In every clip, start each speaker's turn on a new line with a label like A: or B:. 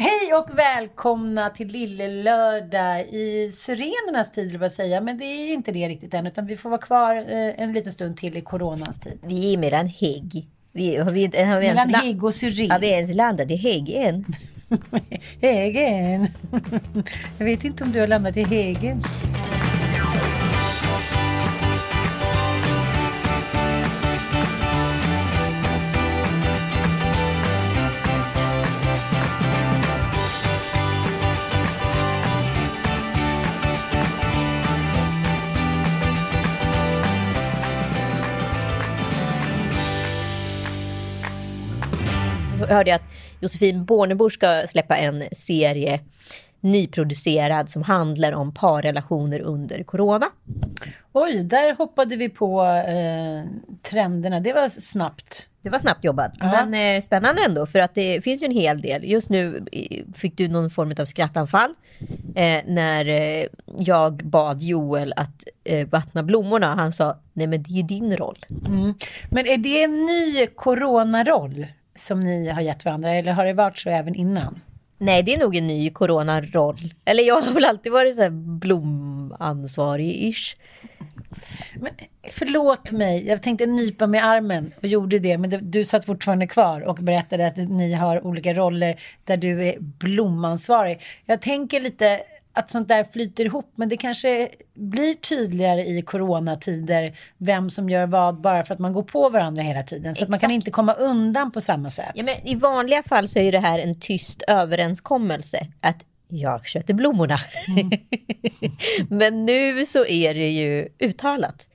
A: Hej och välkomna till Lille Lördag i Syrenernas tid, vill jag säga. Men det är ju inte det riktigt än, utan vi får vara kvar eh, en liten stund till i coronans tid.
B: Vi är mellan hägg. Vi, har vi, har vi
A: Mellan hägg och syren.
B: Har vi ens landat i hägg än?
A: Hägen. Jag vet inte om du har landat i Hägen.
B: Jag hörde att Josefin Bornebusch ska släppa en serie nyproducerad som handlar om parrelationer under corona.
A: Oj, där hoppade vi på eh, trenderna. Det var snabbt.
B: Det var snabbt jobbat,
A: Ja.
B: men eh, spännande ändå för att det finns ju en hel del. Just nu eh, fick du någon form av skrattanfall eh, när eh, jag bad Joel att eh, vattna blommorna. Han sa, nej men det är din roll.
A: Mm. Men är det en ny coronaroll som ni har gett varandra eller har det varit så även innan?
B: Nej, det är nog en ny coronaroll. Eller jag har väl alltid varit så här blomansvarig-ish.
A: Men, förlåt mig, jag tänkte nypa med armen och gjorde det, men det, du satt fortfarande kvar och berättade att ni har olika roller där du är blomansvarig. Jag tänker lite att sånt där flyter ihop, men det kanske blir tydligare i coronatider vem som gör vad bara för att man går på varandra hela tiden. Så att man kan
B: Exakt.
A: inte komma undan på samma sätt.
B: Ja, men I vanliga fall så är ju det här en tyst överenskommelse. Att jag sköter blommorna. men nu så är det ju uttalat.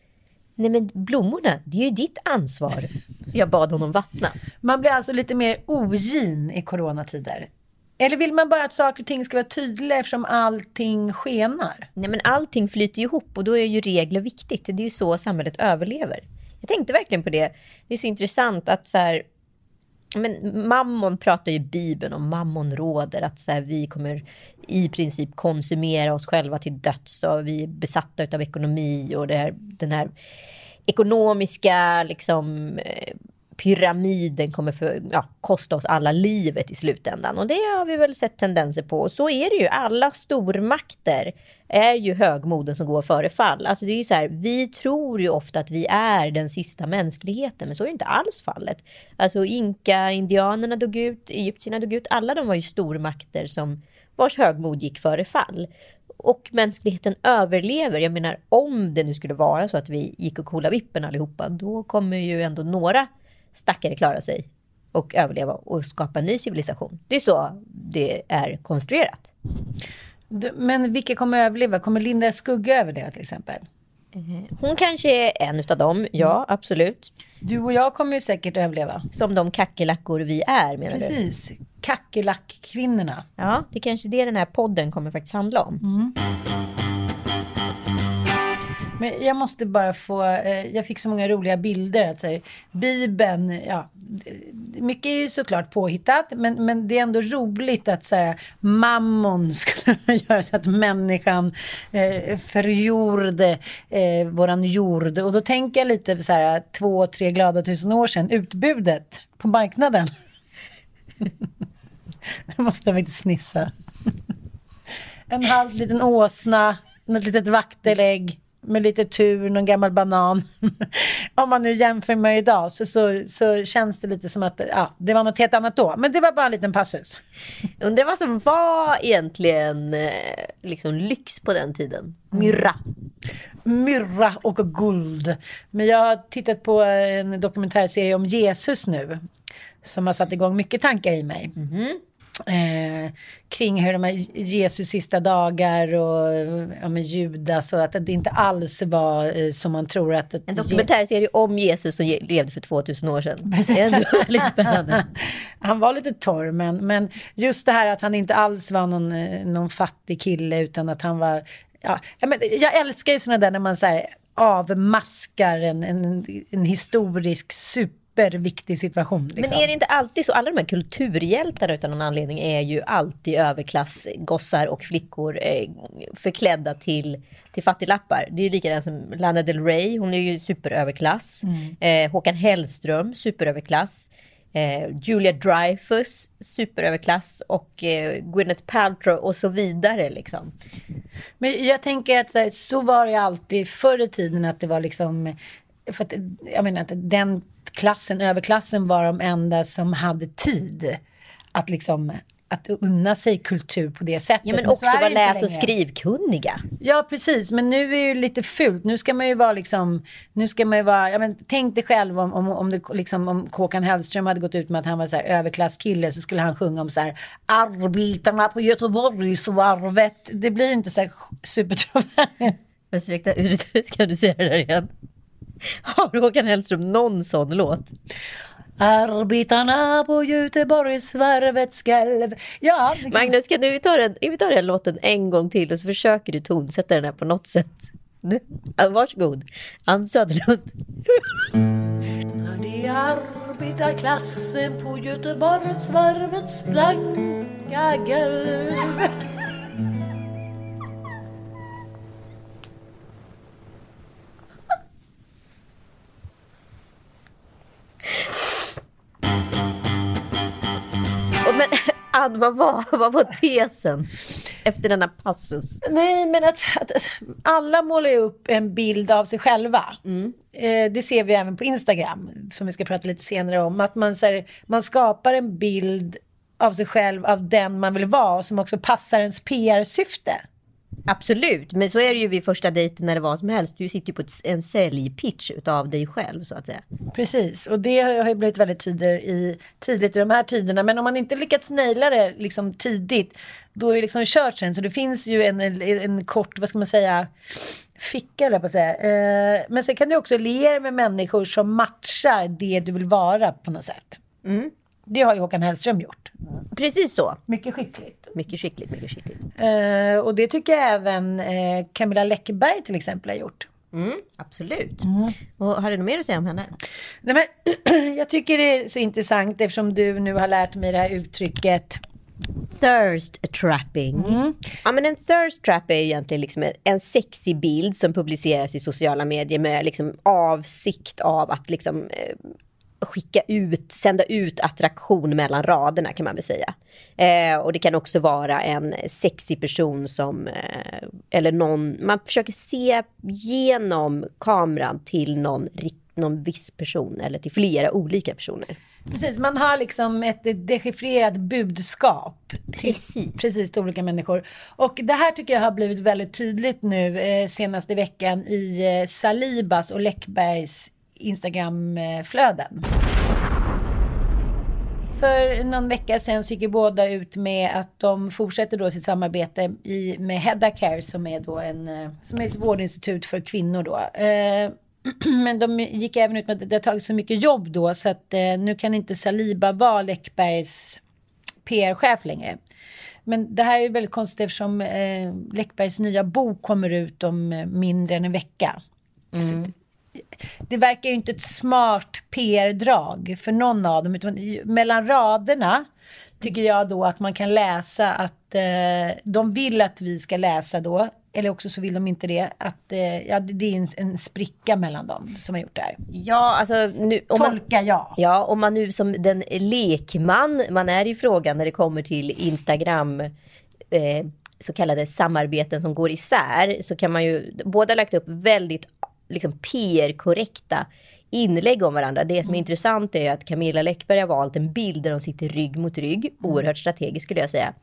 B: Nej men blommorna, det är ju ditt ansvar. Jag bad honom vattna.
A: Man blir alltså lite mer ogin i coronatider. Eller vill man bara att saker och ting ska vara tydliga eftersom allting skenar?
B: Nej men allting flyter ju ihop och då är ju regler viktigt. Det är ju så samhället överlever. Jag tänkte verkligen på det. Det är så intressant att så här, men mammon pratar ju Bibeln om, mammon råder att så här, vi kommer i princip konsumera oss själva till döds och vi är besatta av ekonomi och det här, den här ekonomiska liksom, eh, pyramiden kommer för, ja, kosta oss alla livet i slutändan. Och det har vi väl sett tendenser på. Och så är det ju. Alla stormakter är ju högmoden som går före fall. Alltså det är ju så här, vi tror ju ofta att vi är den sista mänskligheten, men så är ju inte alls fallet. Alltså inka-indianerna dog ut, egyptierna dog ut, alla de var ju stormakter som vars högmod gick före fall. Och mänskligheten överlever. Jag menar, om det nu skulle vara så att vi gick och kola vippen allihopa, då kommer ju ändå några stackare klara sig och överleva och skapa en ny civilisation. Det är så det är konstruerat.
A: Men vilka kommer överleva? Kommer Linda Skugga överleva till exempel?
B: Hon kanske är en utav dem, ja absolut.
A: Du och jag kommer ju säkert överleva.
B: Som de kackerlackor vi är menar du?
A: Precis. Kackerlackkvinnorna.
B: Ja, det är kanske det den här podden kommer faktiskt handla om.
A: Men jag måste bara få, eh, jag fick så många roliga bilder. Att, så här, Bibeln, ja, mycket är ju såklart påhittat, men, men det är ändå roligt att så här, mammon skulle göra så att människan eh, förgjorde eh, våran jord. Och då tänker jag lite så här, två, tre glada tusen år sedan, utbudet på marknaden. Nu måste jag faktiskt fnissa. En halv liten åsna, något litet vaktelägg med lite tur, någon gammal banan. Om man nu jämför med idag så, så, så känns det lite som att ja, det var något helt annat då. Men det var bara en liten passus.
B: Undrar vad som var egentligen eh, liksom lyx på den tiden? Myrra.
A: Myrra och guld. Men jag har tittat på en dokumentärserie om Jesus nu. Som har satt igång mycket tankar i mig. Eh, kring hur de här Jesus sista dagar och ja, med Judas och att det inte alls var eh, som man tror att...
B: En dokumentärserie om Jesus som levde för 2000 år sedan. Ändå väldigt spännande.
A: han var lite torr men, men just det här att han inte alls var någon, eh, någon fattig kille utan att han var... Ja, men jag älskar ju sådana där när man så här, avmaskar en, en, en historisk superviktig situation. Liksom.
B: Men är det inte alltid så? Alla de här kulturhjältarna utan någon anledning är ju alltid överklassgossar och flickor eh, förklädda till, till fattiglappar. Det är likadant som Lana Del Rey, hon är ju superöverklass. Eh, Håkan Hellström, superöverklass. Eh, Julia Dreyfus, superöverklass. Och eh, Gwyneth Paltrow och så vidare liksom.
A: Men jag tänker att så, här, så var det alltid förr i tiden att det var liksom, för att, jag menar att den klassen, överklassen var de enda som hade tid att liksom att unna sig kultur på det sättet.
B: Ja men
A: så
B: också vara
A: inte
B: läs och skrivkunniga.
A: Ja precis, men nu är det ju lite fult. Nu ska man ju vara liksom, nu ska man ju vara, ja men tänk dig själv om, om, om, det, liksom, om Håkan Hellström hade gått ut med att han var så här överklasskille så skulle han sjunga om så här arbetarna på Göteborgsvarvet. Det blir inte så här supertrovärdigt.
B: Ursäkta, kan du säga det där igen? Har Håkan Hellström någon sån låt?
A: Arbetarna på Göteborgsvarvet skall... Ja, kan...
B: Magnus, kan du ta den, vi tar den låten en gång till och så försöker du tonsätta den här på något sätt. Nu, varsågod. Ann Söderlund.
A: Det är arbetarklassen på Göteborgsvarvets blanka golv.
B: Och men, Ann, vad var, vad var tesen efter denna passus?
A: Nej, men att, att alla målar ju upp en bild av sig själva. Eh, det ser vi även på Instagram, som vi ska prata lite senare om. Att man, så här, man skapar en bild av sig själv, av den man vill vara, som också passar ens PR-syfte.
B: Absolut, men så är det ju vid första dejten när det var som helst. Du sitter ju på ett, en säljpitch utav dig själv så att säga.
A: Precis, och det har ju blivit väldigt tydligt i, tydligt i de här tiderna. Men om man inte lyckats naila det liksom tidigt, då är det liksom kört sen. Så det finns ju en, en, kort, vad ska man säga, ficka eller på att säga. Eh, men sen kan du också liera med människor som matchar det du vill vara på något sätt. Det har ju Håkan Hellström gjort.
B: Precis så.
A: Mycket skickligt.
B: Mycket skickligt, mycket skickligt.
A: Eh, och det tycker jag även eh, Camilla Läckberg till exempel har gjort.
B: Mm, absolut. Och har du något mer att säga om henne?
A: Nej, men, jag tycker det är så intressant eftersom du nu har lärt mig det här uttrycket
B: Thirst trapping. Ja men en thirst trap är egentligen liksom en- en sexig bild som publiceras i sociala medier med liksom avsikt av att liksom eh, skicka ut, sända ut attraktion mellan raderna kan man väl säga. Eh, och det kan också vara en sexig person som, eh, eller någon, man försöker se genom kameran till någon, någon viss person eller till flera olika personer.
A: Precis, man har liksom ett dechiffrerat budskap.
B: Precis.
A: Precis till olika människor. Och det här tycker jag har blivit väldigt tydligt nu eh, senaste veckan i eh, Salibas och Läckbergs Instagramflöden. För någon vecka sedan så gick ju båda ut med att de fortsätter då sitt samarbete i, med Hedda Care som är då en, eh, som är ett vårdinstitut för kvinnor då. Eh, men de gick även ut med att det har tagit så mycket jobb då så att eh, nu kan inte Saliba vara Läckbergs PR-chef längre. Men det här är väldigt konstigt eftersom eh, Läckbergs nya bok kommer ut om eh, mindre än en vecka. Så det verkar ju inte ett smart PR-drag för någon av dem. Utan mellan raderna tycker jag då att man kan läsa att eh, de vill att vi ska läsa då. Eller också så vill de inte det. Att eh, ja, det, är en, en spricka mellan dem som har gjort det här.
B: Ja, alltså nu... Om man,
A: Tolkar jag.
B: Ja, om man nu som den lekman man är i frågan när det kommer till Instagram eh, så kallade samarbeten som går isär så kan man ju, båda lagt upp väldigt liksom PR-korrekta inlägg om varandra. Det som är mm. intressant är att Camilla Läckberg har valt en bild där de sitter rygg mot rygg. Mm. Oerhört strategiskt skulle jag säga.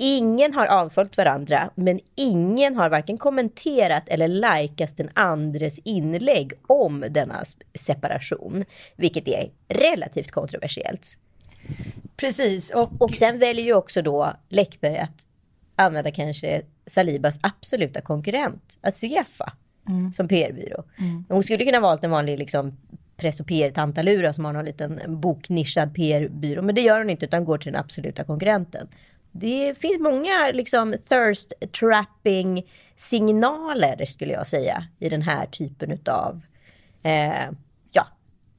B: Ingen har avföljt varandra, men ingen har varken kommenterat eller likat den andres inlägg om denna separation, vilket är relativt kontroversiellt.
A: Precis. Och,
B: och sen väljer ju också då Läckberg att använda kanske Salibas absoluta konkurrent, Asefa, mm. som PR-byrå. Mm. Hon skulle kunna valt en vanlig liksom, press och PR-tantalura som har någon liten boknischad PR-byrå. Men det gör hon inte utan går till den absoluta konkurrenten. Det finns många liksom thirst trapping signaler skulle jag säga i den här typen av eh,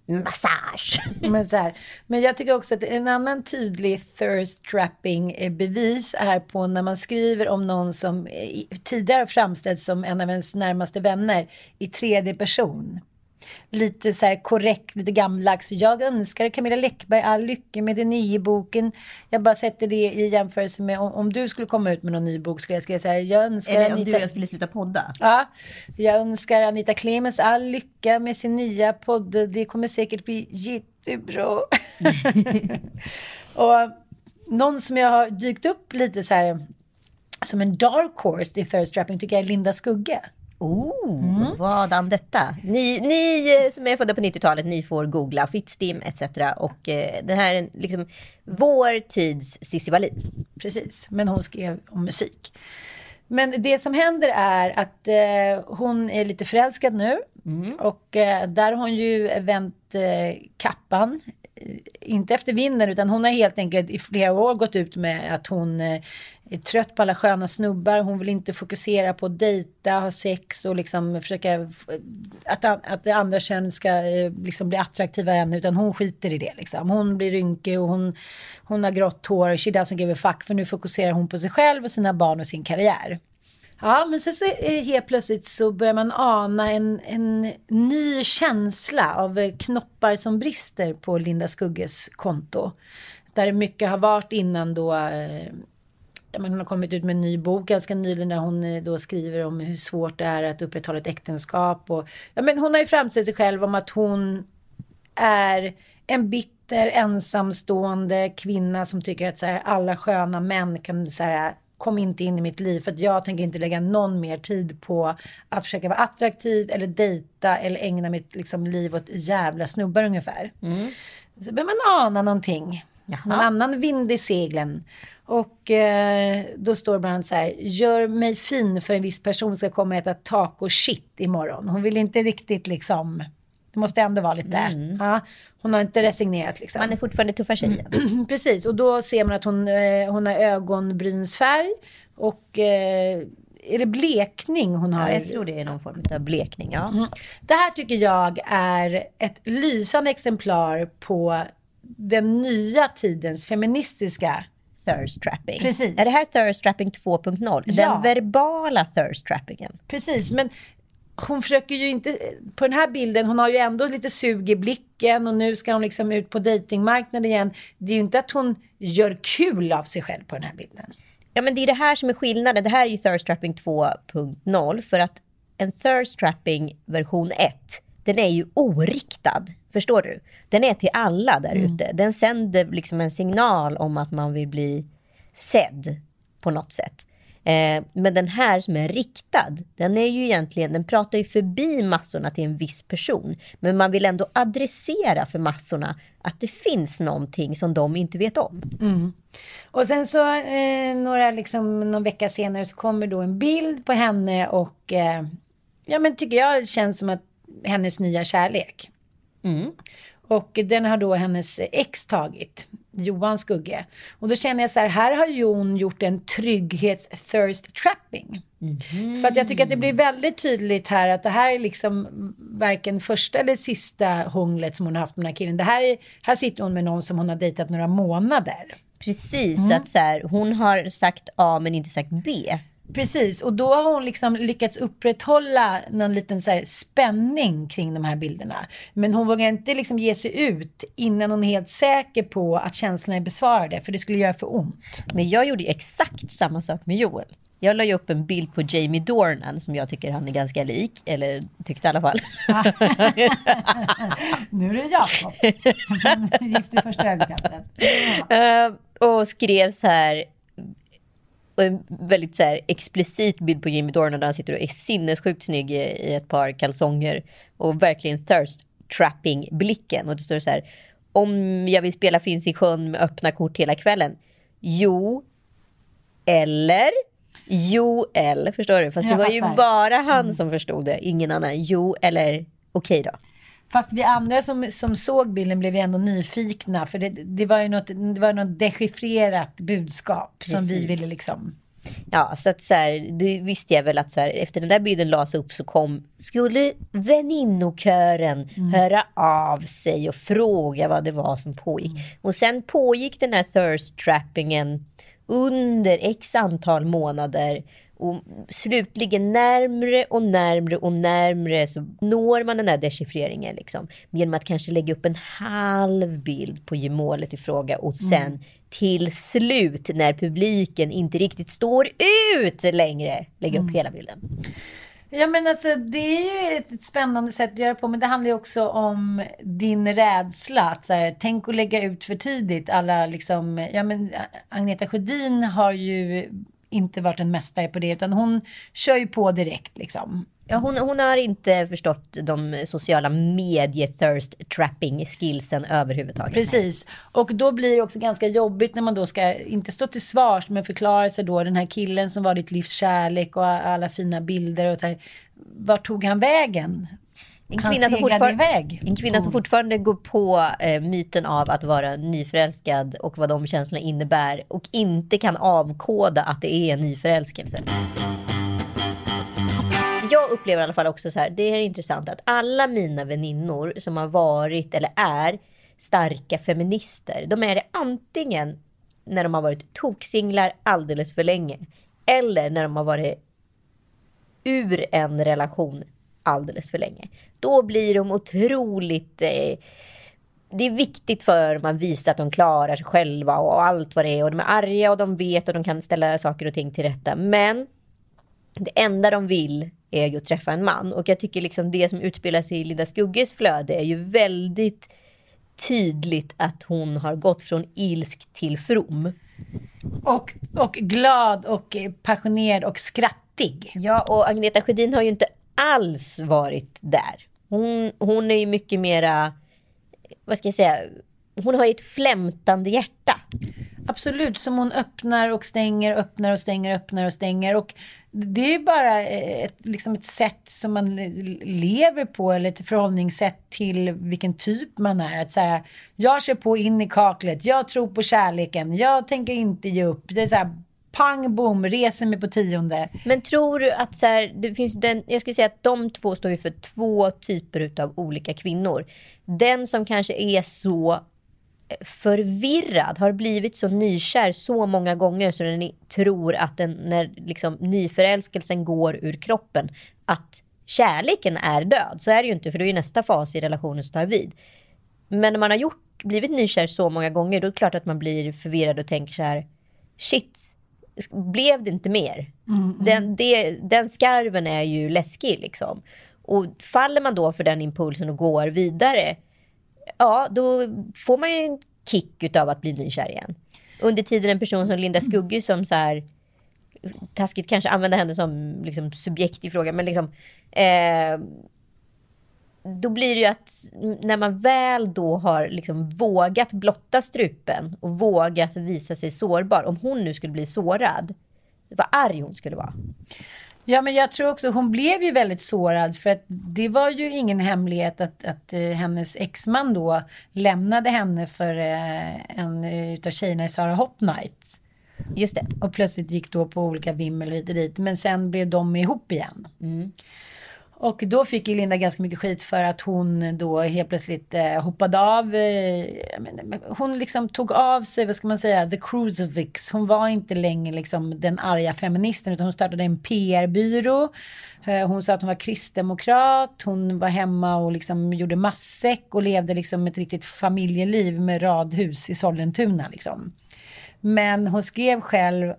B: massage.
A: Men, så här, men jag tycker också att en annan tydlig thirst trapping eh, bevis är på när man skriver om någon som eh, tidigare framställts som en av ens närmaste vänner i tredje person lite så här korrekt, lite gammaldags. Jag önskar Camilla Läckberg all lycka med den nya boken. Jag bara sätter det i jämförelse med om, om du skulle komma ut med någon ny bok skulle jag skriva så här. Jag önskar
B: Eller om Anita... du och jag skulle sluta podda.
A: Ja. Jag önskar Anita Clemens all lycka med sin nya podd. Det kommer säkert bli jättebra. och någon som jag har dykt upp lite så här som en dark horse i thirst trapping tycker jag är Linda Skugge.
B: Oh, mm. vadan detta? Ni, ni eh, som är födda på 90-talet, ni får googla Fittstim etc. Och eh, den här är liksom vår tids Cissi Wallin.
A: Precis, men hon skrev om musik. Men det som händer är att eh, hon är lite förälskad nu. Mm. Och eh, där har hon ju vänt eh, kappan inte efter vinden utan hon har helt enkelt i flera år gått ut med att hon eh, är trött på alla sköna snubbar. Hon vill inte fokusera på att dejta, ha sex och liksom försöka att, att det andra kön ska eh, liksom bli attraktiva än utan hon skiter i det liksom. Hon blir rynkig och hon, hon har grått hår. She doesn't give a fuck för nu fokuserar hon på sig själv och sina barn och sin karriär. Ja, men sen så eh, helt plötsligt så börjar man ana en, en ny känsla av eh, knoppar som brister på Linda Skugges konto. Där mycket har varit innan då eh, men hon har kommit ut med en ny bok ganska nyligen där hon eh, då skriver om hur svårt det är att upprätthålla ett äktenskap. Och, ja, men hon har ju framställt sig själv om att hon är en bitter ensamstående kvinna som tycker att så här, alla sköna män kan så här, kom inte in i mitt liv för att jag tänker inte lägga någon mer tid på att försöka vara attraktiv eller dejta eller ägna mitt liksom, liv åt jävla snubbar ungefär. Mm. Så börjar man ana någonting. Jaha. Någon annan vind i seglen. Och eh, då står det bland annat så här, gör mig fin för en viss person ska komma och äta taco shit imorgon. Hon vill inte riktigt liksom det måste ändå vara lite... Mm. Ja, hon har inte resignerat liksom.
B: Man är fortfarande tuffa tjejen.
A: Precis, och då ser man att hon, eh, hon har ögonbrynsfärg och eh, är det blekning hon har?
B: Ja, jag tror det är någon form av blekning. Ja. Mm.
A: Det här tycker jag är ett lysande exemplar på den nya tidens feministiska
B: thirst trapping.
A: Precis.
B: Är det här thirst trapping 2.0? Ja. Den verbala thirst trappingen.
A: Precis, men hon försöker ju inte, på den här bilden, hon har ju ändå lite sug i blicken och nu ska hon liksom ut på datingmarknaden igen. Det är ju inte att hon gör kul av sig själv på den här bilden.
B: Ja men det är det här som är skillnaden. Det här är ju thirst trapping 2.0 för att en thirst trapping version 1 den är ju oriktad. Förstår du? Den är till alla där mm. ute. Mm. Den sänder liksom en signal om att man vill bli sedd på något sätt. Eh, men den här som är riktad, den är ju egentligen, den pratar ju förbi massorna till en viss person. Men man vill ändå adressera för massorna att det finns någonting som de inte vet om.
A: Mm. Och sen så eh, några, liksom, någon vecka senare så kommer då en bild på henne och eh, ja men tycker jag känns som att hennes nya kärlek. Mm. Och den har då hennes ex tagit. Johan Skugge. Och då känner jag så här, här har Jon gjort en trygghets-thirst trapping. Mm. För att jag tycker att det blir väldigt tydligt här att det här är liksom varken första eller sista hånglet som hon har haft med den här killen. Det här, är, här sitter hon med någon som hon har dejtat några månader.
B: Precis, mm. så att så här, hon har sagt A men inte sagt B.
A: Precis, och då har hon liksom lyckats upprätthålla någon liten så spänning kring de här bilderna. Men hon vågar inte liksom ge sig ut innan hon är helt säker på att känslorna är besvarade, för det skulle göra för ont.
B: Men jag gjorde exakt samma sak med Joel. Jag la ju upp en bild på Jamie Dornan som jag tycker han är ganska lik. Eller tyckte i alla fall.
A: nu är det Jakob. Gift i första ögonkastet.
B: Uh, och skrev så här. En väldigt så här explicit bild på Jamie Dornan där han sitter och är sinnessjukt snygg i, ett par kalsonger. Och verkligen thirst trapping blicken. Och det står så här. Om jag vill spela Finns i sjön med öppna kort hela kvällen. Jo. Eller Joel, förstår du? Fast jag det var fattar. ju bara han mm. som förstod det, ingen annan. Jo, eller okej okay då.
A: Fast vi andra som, som såg bilden blev ju ändå nyfikna. För det, det var ju något, det var något dechiffrerat budskap Precis. som vi ville liksom...
B: Ja, så att så här, det visste jag väl att så här, efter den där bilden lades upp så kom, skulle väninnokören mm. höra av sig och fråga vad det var som pågick. Mm. Och sen pågick den här thirst trappingen under x antal månader och slutligen närmre och närmre och närmre så når man den här dechiffreringen liksom. Genom att kanske lägga upp en halv bild på gemålet i fråga och sen mm. till slut när publiken inte riktigt står ut längre lägga upp mm. hela bilden.
A: Ja men alltså det är ju ett, spännande sätt att göra på. Men det handlar ju också om din rädsla. Att, så här, tänk att lägga ut för tidigt. Alla liksom, ja men Agneta Sjödin har ju inte varit en mästare på det. Utan hon kör ju på direkt liksom.
B: Ja, hon, hon har inte förstått de sociala medie-thirst trapping skillsen överhuvudtaget.
A: Precis. Och då blir det också ganska jobbigt när man då ska, inte stå till svars, men förklara sig då, den här killen som var ditt livs kärlek och alla fina bilder och så här. Vart tog han vägen?
B: En kvinna, som fortfarande, en kvinna som fortfarande går på eh, myten av att vara nyförälskad och vad de känslorna innebär och inte kan avkoda att det är en nyförälskelse. Jag upplever i alla fall också så här, det är intressant att alla mina väninnor som har varit eller är starka feminister, de är det antingen när de har varit toksinglar alldeles för länge eller när de har varit ur en relation alldeles för länge. Då blir de otroligt eh, det är viktigt för dem att visa att de klarar sig själva och allt vad det är. Och de är arga och de vet och de kan ställa saker och ting till rätta. Men det enda de vill är ju att träffa en man. Och jag tycker liksom det som utspelar sig i Linda Skugges flöde är ju väldigt tydligt att hon har gått från ilsk till from.
A: Och, och glad och passionerad och skrattig.
B: Ja, och Agneta Sjödin har ju inte alls varit där. Hon, hon är ju mycket mera, vad ska jag säga, hon har ju ett flämtande hjärta.
A: Absolut, som hon öppnar och stänger, öppnar och stänger, öppnar och stänger. Och det är bara eh, ett, liksom ett sätt som man lever på eller ett förhållningssätt till vilken typ man är. Att så jag kör på in i kaklet, jag tror på kärleken, jag tänker inte ge upp. Det är så här, pang bom, reser mig på tionde.
B: Men tror du att så här, det finns den, jag skulle säga att de två står ju för två typer av olika kvinnor. Den som kanske är så eh, förvirrad, har blivit så nykär så många gånger så den tror att den, när liksom nyförälskelsen går ur kroppen, att kärleken är död. Så är det ju inte, för då är nästa fas i relationen som tar vid. Men när man har gjort, blivit nykär så många gånger, då är det klart att man blir förvirrad och tänker så här, shit, blev det inte mer? Mm, mm. Den, det, den skarven är ju läskig liksom. Och faller man då för den impulsen och går vidare, ja, då får man ju en kick av att bli nykär igen. Under tiden en person som Linda Skugge som så här taskigt kanske använder henne som liksom, subjekt i frågan, men liksom eh, då blir det ju att när man väl då har liksom vågat blotta strupen och vågat visa sig sårbar, om hon nu skulle bli sårad, vad arg hon skulle vara.
A: Ja, men jag tror också hon blev ju väldigt sårad för att det var ju ingen hemlighet att, att uh, hennes exman då lämnade henne för uh, en uh, utav tjejerna i Sara Hot Night.
B: Just det.
A: Och plötsligt gick då på olika vimmel hit och dit. Men sen blev de ihop igen. Mm. Och då fick ju Linda ganska mycket skit för att hon då helt plötsligt eh, hoppade av. Eh, hon liksom tog av sig, vad ska man säga, the crucifix. Hon var inte längre liksom den arga feministen utan hon startade en PR-byrå. Eh, hon sa att hon var kristdemokrat. Hon var hemma och liksom gjorde massäck och levde liksom ett riktigt familjeliv med radhus i Sollentuna liksom. Men hon skrev själv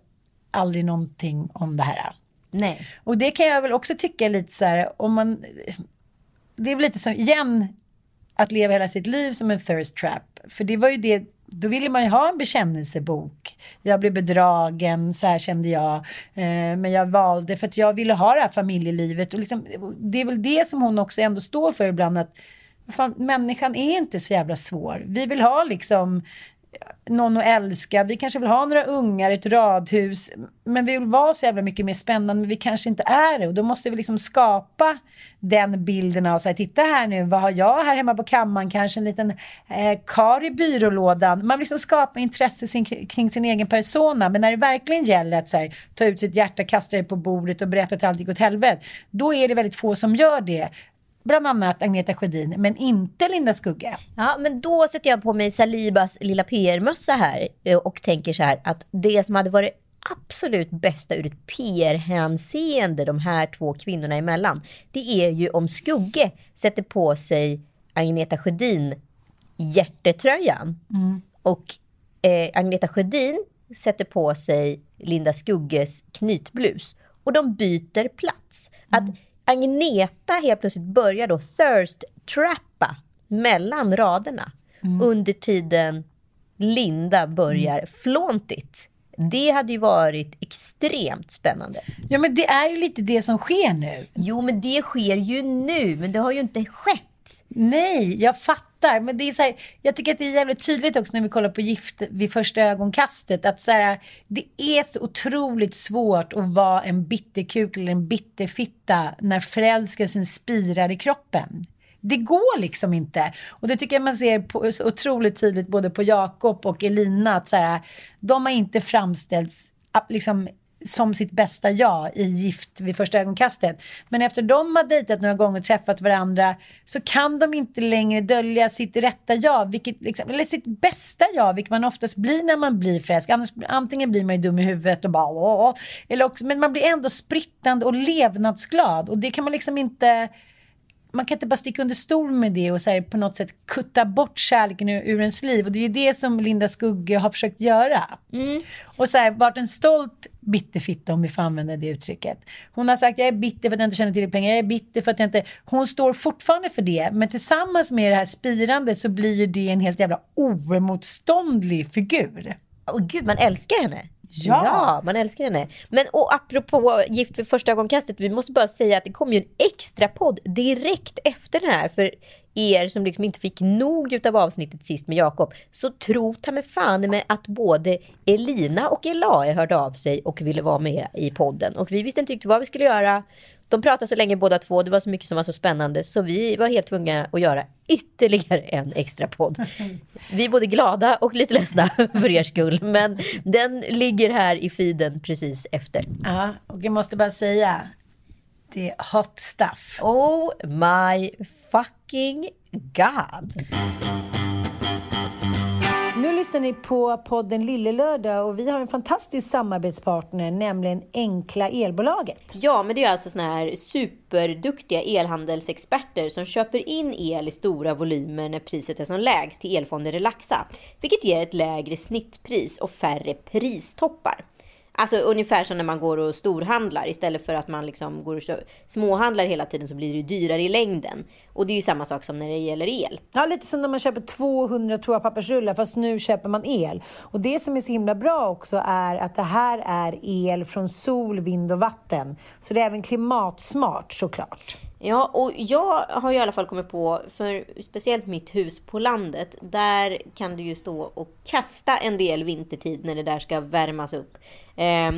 A: aldrig någonting om det här.
B: Nej.
A: Och det kan jag väl också tycka är lite så här, om man... Det är väl lite som, igen, att leva hela sitt liv som en thirst trap. För det var ju det, då ville man ju ha en bekännelsebok. Jag blev bedragen, så här kände jag. Eh, men jag valde för att jag ville ha det här familjelivet. Och liksom, det är väl det som hon också ändå står för ibland. att fan, Människan är inte så jävla svår. Vi vill ha liksom någon att älska. Vi kanske vill ha några ungar, ett radhus. Men vi vill vara så jävla mycket mer spännande, men vi kanske inte är det. Och då måste vi liksom skapa den bilden av, så här, titta här nu, vad har jag här hemma på kammaren? Kanske en liten eh, kar i byrålådan. Man vill liksom skapa intresse sin, kring sin egen persona. Men när det verkligen gäller att så här, ta ut sitt hjärta, kasta det på bordet och berätta att allt gick åt helvete. Då är det väldigt få som gör det bland annat Agneta Sjödin, men inte Linda Skugge.
B: Ja, men då sätter jag på mig Salibas lilla PR-mössa här eh, och tänker så här att det som hade varit absolut bästa ur ett PR-hänseende de här två kvinnorna emellan, det är ju om Skugge sätter på sig Agneta Sjödin hjärtetröjan mm. och eh, Agneta Sjödin sätter på sig Linda Skugges knytblus och de byter plats. Mm. Att Agneta helt plötsligt börjar då thirst-trappa mellan raderna mm. under tiden Linda börjar mm. flåntigt. Det hade ju varit extremt spännande.
A: Ja, men det är ju lite det som sker nu.
B: Jo, men det sker ju nu, men det har ju inte skett.
A: Nej, jag fattar. Men det är så här, jag tycker att det är jävligt tydligt också när vi kollar på Gift vid första ögonkastet. Att så här, det är så otroligt svårt att vara en bitterkuk eller en bitterfitta när förälskelsen spirar i kroppen. Det går liksom inte. Och det tycker jag man ser på, så otroligt tydligt både på Jakob och Elina. Att så här, de har inte framställts liksom, som sitt bästa jag i Gift vid första ögonkastet. Men efter de har dejtat några gånger och träffat varandra så kan de inte längre dölja sitt rätta jag, vilket liksom, eller sitt bästa jag, vilket man oftast blir när man blir förälskad. Antingen blir man ju dum i huvudet och bara åh, eller också, men man blir ändå sprittande och levnadsglad och det kan man liksom inte man kan inte bara sticka under stol med det och så här, på något sätt kutta bort kärleken ur, ur ens liv. Och det är ju det som Linda Skugge har försökt göra. Mm. Och så här, varit en stolt bitterfitta om vi får använda det uttrycket. Hon har sagt jag är bitter för att jag inte känner till pengar. Jag är bitter för att jag inte... Hon står fortfarande för det. Men tillsammans med det här spirande så blir ju det en helt jävla oemotståndlig figur.
B: Åh oh, gud, man älskar henne. Ja. ja, man älskar henne. Men och apropå Gift vid första ögonkastet, vi måste bara säga att det kom ju en extra podd direkt efter den här. För er som liksom inte fick nog av avsnittet sist med Jakob, så tro ta med fan med att både Elina och Elae hörde av sig och ville vara med i podden. Och vi visste inte riktigt vad vi skulle göra. De pratade så länge båda två, det var så mycket som var så spännande, så vi var helt tvungna att göra ytterligare en extra podd. Vi är både glada och lite ledsna för er skull, men den ligger här i feeden precis efter.
A: Ja, och jag måste bara säga, det är hot stuff.
B: Oh my fucking god.
A: Nu lyssnar ni på podden Lillelördag och vi har en fantastisk samarbetspartner, nämligen Enkla Elbolaget.
B: Ja, men det är alltså såna här superduktiga elhandelsexperter som köper in el i stora volymer när priset är som lägst till elfonden Relaxa, vilket ger ett lägre snittpris och färre pristoppar. Alltså ungefär som när man går och storhandlar. Istället för att man liksom går och småhandlar hela tiden så blir det dyrare i längden. Och det är ju samma sak som när det gäller el.
A: Ja, lite som när man köper 200 toapappersrullar fast nu köper man el. Och det som är så himla bra också är att det här är el från sol, vind och vatten. Så det är även klimatsmart såklart.
B: Ja, och jag har ju i alla fall kommit på, för speciellt mitt hus på landet, där kan du ju stå och kasta en del vintertid när det där ska värmas upp. Eh,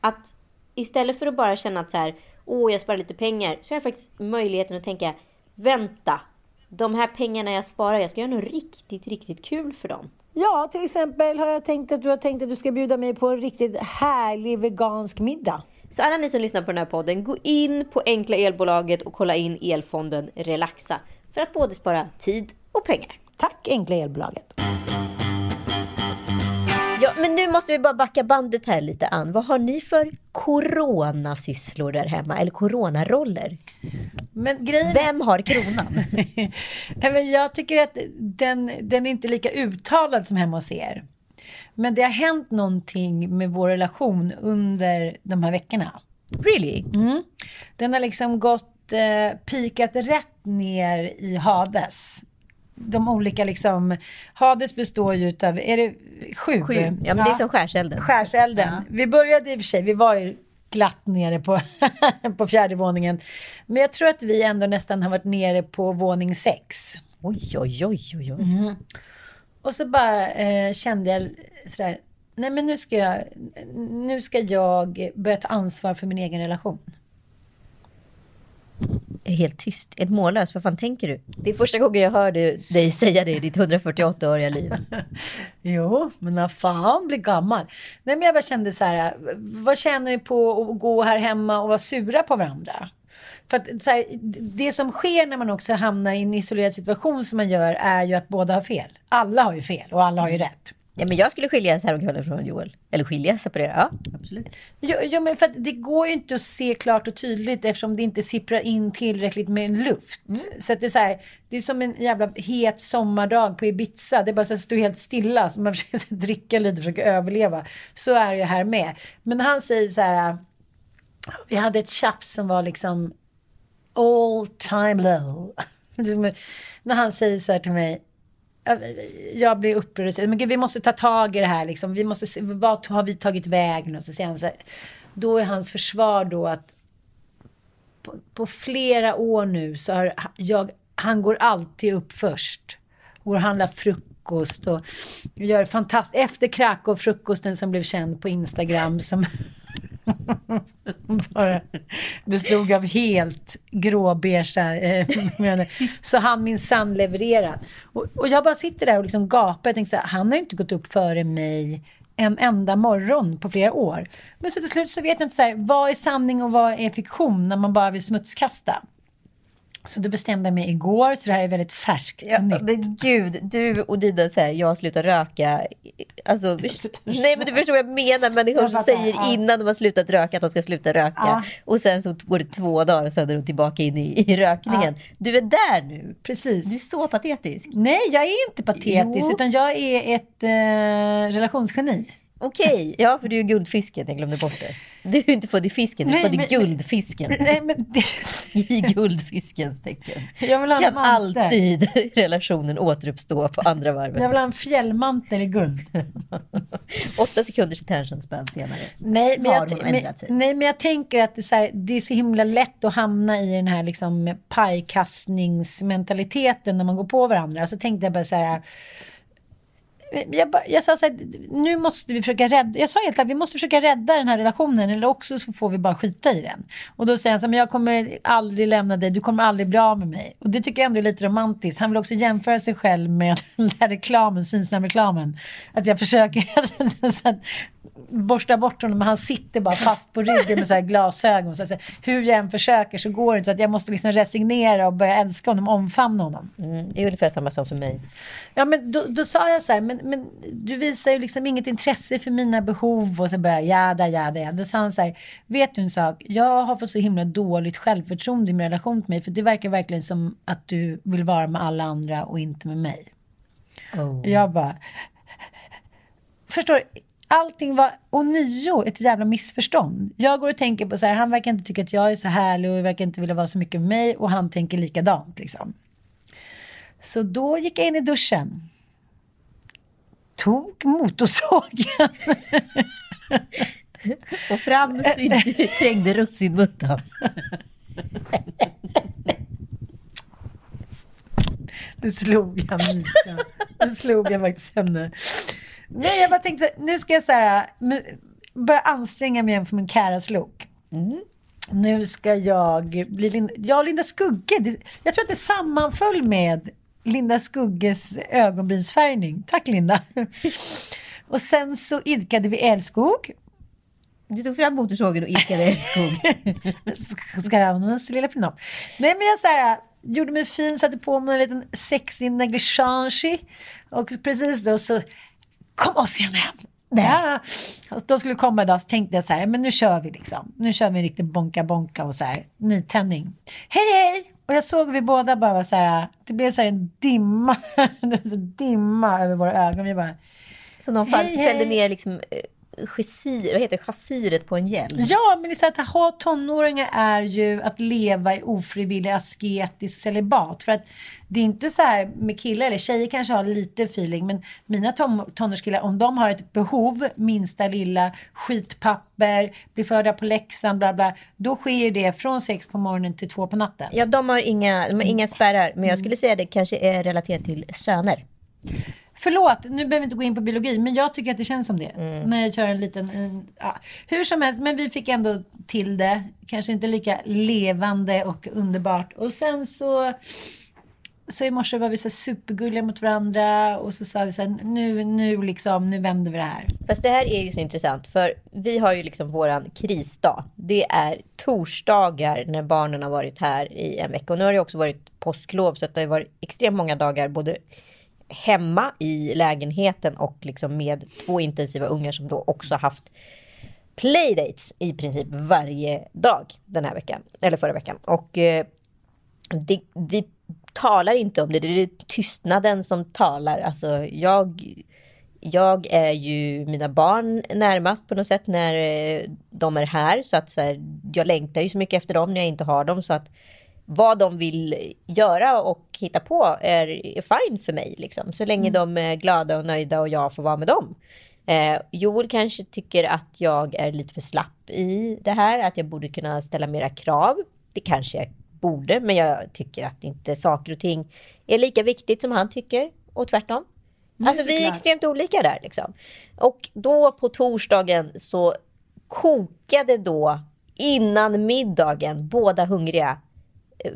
B: att istället för att bara känna att så här, åh, jag sparar lite pengar, så har jag faktiskt möjligheten att tänka, vänta, de här pengarna jag sparar, jag ska göra något riktigt, riktigt kul för dem.
A: Ja, till exempel har jag tänkt att du har tänkt att du ska bjuda mig på en riktigt härlig vegansk middag.
B: Så alla ni som lyssnar på den här podden, gå in på Enkla Elbolaget och kolla in elfonden Relaxa för att både spara tid och pengar.
A: Tack Enkla Elbolaget!
B: Ja, men nu måste vi bara backa bandet här lite Ann. Vad har ni för coronasysslor där hemma? Eller coronaroller? Men grejen... Vem har kronan?
A: jag tycker att den, den är inte lika uttalad som hemma hos er. Men det har hänt någonting med vår relation under de här veckorna.
B: Really?
A: Mm. Den har liksom gått, eh, pikat rätt ner i Hades. De olika liksom, Hades består ju utav, är det sju?
B: Sju. Ja, men det är som skärselden.
A: Skärselden. Vi började i och för sig, vi var ju glatt nere på, på fjärde våningen. Men jag tror att vi ändå nästan har varit nere på våning sex.
B: Oj, oj, oj, oj, oj.
A: Mm. Och så bara eh, kände jag sådär, nej men nu ska, jag, nu ska jag börja ta ansvar för min egen relation.
B: Helt tyst, helt mållös. Vad fan tänker du? Det är första gången jag hör dig säga det i ditt 148-åriga liv.
A: Jo, men när fan blir gammal. Nej, men jag bara kände så här, vad tjänar vi på att gå här hemma och vara sura på varandra? För att så här, det som sker när man också hamnar i en isolerad situation som man gör är ju att båda har fel. Alla har ju fel och alla har ju rätt.
B: Ja, men jag skulle skiljas häromkvällen från Joel. Eller skilja, separera. Ja, absolut.
A: Jo, jo, men för det går ju inte att se klart och tydligt eftersom det inte sipprar in tillräckligt med luft. Mm. Så att det är så här, det är som en jävla het sommardag på Ibiza. Det är bara så att stå helt stilla. Så man försöker dricka lite och försöka överleva. Så är det här med. Men han säger så här, vi hade ett tjafs som var liksom all time low. När han säger så här till mig, jag blir upprörd och säger, men gud, vi måste ta tag i det här liksom. Vi måste se, vad har vi tagit vägen? Och så säger han så här, då är hans försvar då att på, på, flera år nu så har jag, han går alltid upp först. Går och handlar frukost och gör fantastiskt, efter Krakow-frukosten som blev känd på Instagram som bara bestod av helt gråbeiga eh, Så han minsann levererat. Och, och jag bara sitter där och liksom gapar. Jag tänker så här, han har ju inte gått upp före mig en enda morgon på flera år. Men så till slut så vet jag inte så här, vad är sanning och vad är fiktion när man bara vill smutskasta. Så då bestämde mig igår, så det här är väldigt färskt
B: ja, nytt. Men gud, du och dina så här, jag slutar röka. Alltså, nej men du förstår vad jag menar. Människor som säger ja. innan de har slutat röka att de ska sluta röka. Ja. Och sen så går det två dagar och sen är de tillbaka in i, i rökningen. Ja. Du är där nu.
A: Precis.
B: Du är så patetisk.
A: Nej, jag är inte patetisk, jo. utan jag är ett eh, relationsgeni.
B: Okej, okay. ja för du är guldfisken, jag glömde bort det. Du är inte född i fisken, du är född i guldfisken.
A: Nej, men det...
B: I guldfiskens tecken. Jag vill ha kan alltid relationen återuppstå på andra varvet.
A: Jag vill ha en fjällmantel i guld.
B: Åtta sekunders attention span senare.
A: Nej men, jag, men, nej, men jag tänker att det är, så här, det är så himla lätt att hamna i den här liksom pajkastningsmentaliteten när man går på varandra. Så tänkte jag bara så här Eh, jag, jag sa så här, nu måste vi försöka rädda, jag sa helt klart, vi måste försöka rädda den här relationen eller också så får vi bara skita i den. Och då säger han så här, men jag kommer aldrig lämna dig, du kommer aldrig bli av med mig. Och det tycker jag ändå är lite romantiskt. Han vill också jämföra sig själv med den där reklamen, Synsam-reklamen. Att jag försöker, så att, borsta bort honom, men han sitter bara fast på ryggen med så glasögon. Så hur jag än försöker så går det inte. Så att jag måste liksom resignera och börja älska honom, omfamna honom.
B: Mm, det är ungefär samma som för mig.
A: Ja, men då, då sa jag så här, men, men du visar ju liksom inget intresse för mina behov och så börjar jada, jada, jada. Då sa han så här, vet du en sak? Jag har fått så himla dåligt självförtroende i min relation till mig, för det verkar verkligen som att du vill vara med alla andra och inte med mig. Oh. Jag bara, förstår? Allting var ånyo ett jävla missförstånd. Jag går och tänker på så här, han verkar inte tycka att jag är så härlig och verkar inte vilja vara så mycket med mig och han tänker likadant liksom. Så då gick jag in i duschen. Tog motorsågen.
B: och fram trängde russinmuttan.
A: Nu slog jag Mika. Nu slog jag faktiskt henne. Nej, jag bara tänkte, nu ska jag så här, börja anstränga mig igen för min Käraslok. Mm. Nu ska jag bli Linda, ja, Linda Skugge. Jag tror att det sammanföll med Linda Skugges ögonbrynsfärgning. Tack Linda. Och sen så idkade vi älskog.
B: Du tog fram motorsågen och idkade älskog.
A: ska jag använda lilla pinom? Nej men jag så här, gjorde mig fin, satte på mig en liten sexig negligage. Och precis då så kom oss igen hem. Ja. De skulle komma idag så tänkte jag så här, men nu kör vi liksom. Nu kör vi en riktig bonka bonka och så här, nytändning. Hej hej! Och jag såg vi båda bara var så här, det blev så här en dimma, en dimma över våra ögon. Vi bara,
B: Så de fall,
A: Hej, hej.
B: fällde ner liksom, eh, chassir, vad heter det, chassiret på en hjälm.
A: Ja, men så att ha tonåringar är ju att leva i ofrivillig asketisk celibat. För att det är inte så här med killar, eller tjejer kanske har lite feeling, men mina ton- tonårskillar, om de har ett behov, minsta lilla, skitpapper, blir förda på läxan, bla bla, då sker det från sex på morgonen till två på natten.
B: Ja, de har inga, de har inga spärrar. Men jag skulle säga det kanske är relaterat till söner.
A: Förlåt, nu behöver vi inte gå in på biologi, men jag tycker att det känns som det. När jag kör en liten... En, ja. Hur som helst, men vi fick ändå till det. Kanske inte lika levande och underbart. Och sen så... Så i morse var vi så supergulliga mot varandra och så sa vi så här, nu, nu liksom, nu vänder vi det här.
B: Fast det här är ju så intressant för vi har ju liksom våran krisdag. Det är torsdagar när barnen har varit här i en vecka. Och nu har det också varit påsklov så att det har varit extremt många dagar både hemma i lägenheten och liksom med två intensiva ungar som då också haft playdates i princip varje dag den här veckan. Eller förra veckan. Och eh, det, vi talar inte om det, det är tystnaden som talar. Alltså jag, jag är ju mina barn närmast på något sätt när eh, de är här. Så att så här, jag längtar ju så mycket efter dem när jag inte har dem. Så att vad de vill göra och hitta på är, är fine för mig. Liksom. Så länge de är glada och nöjda och jag får vara med dem. Eh, Joel kanske tycker att jag är lite för slapp i det här. Att jag borde kunna ställa mera krav. Det kanske jag borde, men jag tycker att inte saker och ting är lika viktigt som han tycker. Och tvärtom. Alltså vi är extremt olika där liksom. Och då på torsdagen så kokade då innan middagen, båda hungriga,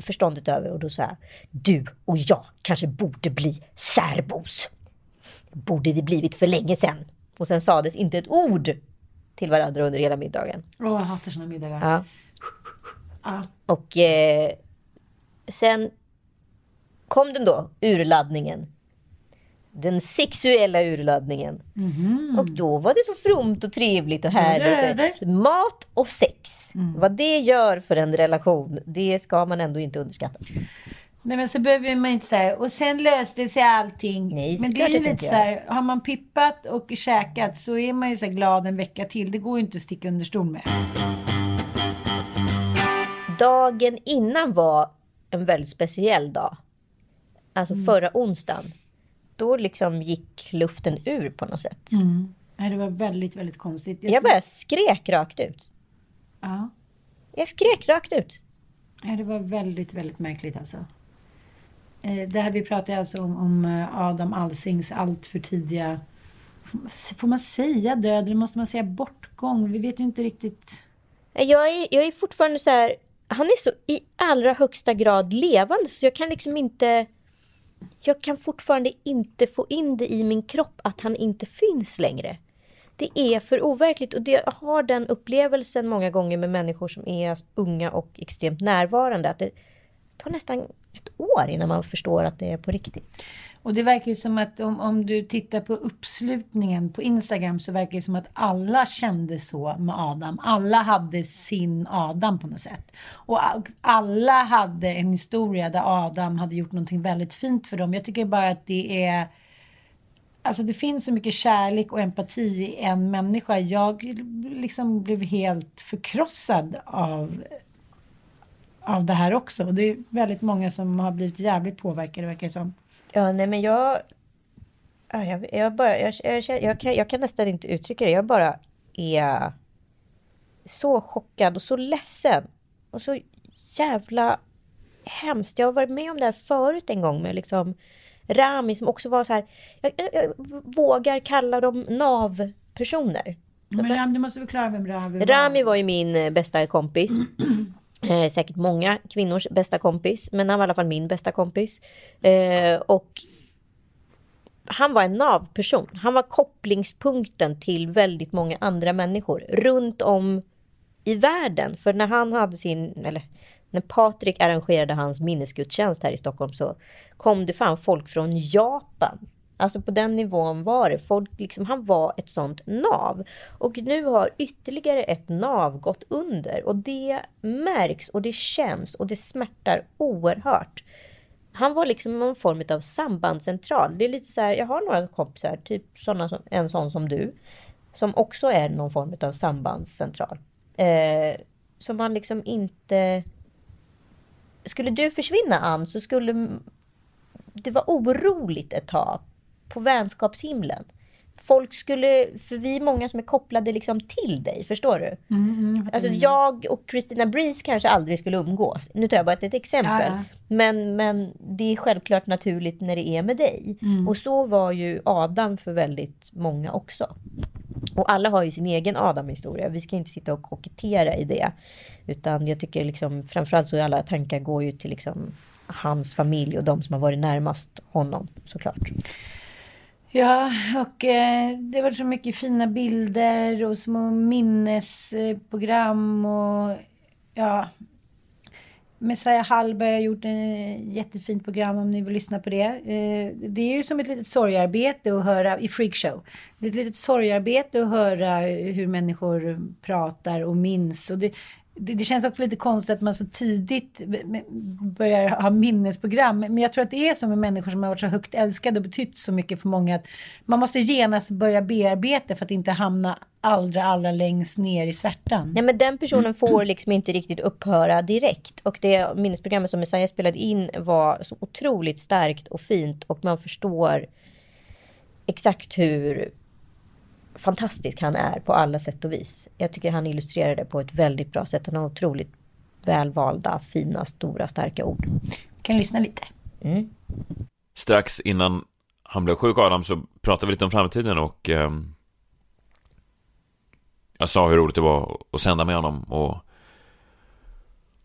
B: förståndet över och då sa jag Du och jag kanske borde bli särbos. Borde vi blivit för länge sedan. Och sen sades inte ett ord till varandra under hela middagen.
A: Åh, jag hatar såna middagar.
B: Ja.
A: Ja.
B: Och eh, sen kom den då, urladdningen. Den sexuella urladdningen. Och då var det så fromt och trevligt och härligt. Mat och sex. Vad det gör för en relation, det ska man ändå inte underskatta.
A: Nej men så behöver man inte säga och sen löste sig allting.
B: Nej,
A: men det är ju lite så här, har man pippat och käkat så är man ju så glad en vecka till. Det går ju inte att sticka under stol med.
B: Dagen innan var en väldigt speciell dag. Alltså förra onsdagen. Då liksom gick luften ur på något sätt.
A: Nej, det var väldigt, väldigt konstigt.
B: Jag
A: skulle-
B: bara skrek rakt ut.
A: Ja.
B: Jag skrek rakt ut.
A: Nej, det var väldigt, väldigt märkligt alltså. Eh, det här vi pratade alltså om, om eh, Adam Alsings allt för tidiga... Får man säga död eller måste man säga bortgång? Vi vet ju inte riktigt.
B: Jag är, jag är fortfarande så här, han är så i allra högsta grad levande så jag kan liksom inte, jag kan fortfarande inte få in det i min kropp att han inte finns längre. Det är för overkligt och det, har den upplevelsen många gånger med människor som är unga och extremt närvarande att det tar nästan ett år innan man förstår att det är på riktigt.
A: Och det verkar ju som att om, om du tittar på uppslutningen på Instagram så verkar det som att alla kände så med Adam. Alla hade sin Adam på något sätt. Och alla hade en historia där Adam hade gjort någonting väldigt fint för dem. Jag tycker bara att det är... Alltså det finns så mycket kärlek och empati i en människa. Jag liksom blev helt förkrossad av, av det här också. Och det är väldigt många som har blivit jävligt påverkade verkar det som.
B: Ja, nej men jag... Jag, jag, bara, jag, jag, jag, jag, kan, jag kan nästan inte uttrycka det. Jag bara är så chockad och så ledsen. Och så jävla hemskt. Jag har varit med om det här förut en gång med liksom Rami som också var så här. Jag, jag, jag vågar kalla dem NAV-personer.
A: Men Ram, du måste förklara vem Rami var.
B: Rami var ju min eh, bästa kompis. Eh, säkert många kvinnors bästa kompis. Men han var i alla fall min bästa kompis. Eh, och han var en NAV-person. Han var kopplingspunkten till väldigt många andra människor runt om i världen. För när han hade sin, eller när Patrik arrangerade hans minnesgudstjänst här i Stockholm så kom det fan folk från Japan. Alltså på den nivån var det. Folk liksom, han var ett sånt nav. Och nu har ytterligare ett nav gått under. Och det märks och det känns och det smärtar oerhört. han var liksom någon form av sambandscentral. Det är lite så här, jag har några kompisar, typ såna som, en sån som du, som också är någon form av sambandscentral. Eh, som man liksom inte... Skulle du försvinna Ann så skulle det vara oroligt ett tag på vänskapshimlen. Folk skulle, för vi är många som är kopplade liksom till dig, förstår du?
A: Mm,
B: Alltså jag och Christina Breeze kanske aldrig skulle umgås. Nu tar jag bara ett, ett exempel.
A: Ja.
B: Men, men det är självklart naturligt när det är med dig.
A: Mm.
B: Och så var ju Adam för väldigt många också. Och alla har ju sin egen Adam-historia. Vi ska inte sitta och kokettera i det. Utan jag tycker liksom, framförallt så alla tankar går ju till liksom hans familj och de som har varit närmast honom såklart.
A: Ja, och eh, det var så mycket fina bilder och små minnesprogram och ja. Messiah Hallberg har gjort ett eh, jättefint program om ni vill lyssna på det. Eh, det är ju som ett litet sorgarbete att höra i Freakshow. Det är ett litet sorgarbete att höra hur människor pratar och minns. Och det, det, det känns också lite konstigt att man så tidigt börjar ha minnesprogram. Men jag tror att det är så med människor som har varit så högt älskade och betytt så mycket för många. att Man måste genast börja bearbeta för att inte hamna allra, allra längst ner i svärtan.
B: Ja, men den personen får liksom inte riktigt upphöra direkt. Och det minnesprogrammet som Messiah spelade in var så otroligt starkt och fint. Och man förstår exakt hur fantastisk han är på alla sätt och vis. Jag tycker han illustrerar det på ett väldigt bra sätt. Han har otroligt välvalda, fina, stora, starka ord.
A: Kan lyssna lite.
B: Mm.
C: Strax innan han blev sjuk, Adam, så pratade vi lite om framtiden och ehm, jag sa hur roligt det var att sända med honom och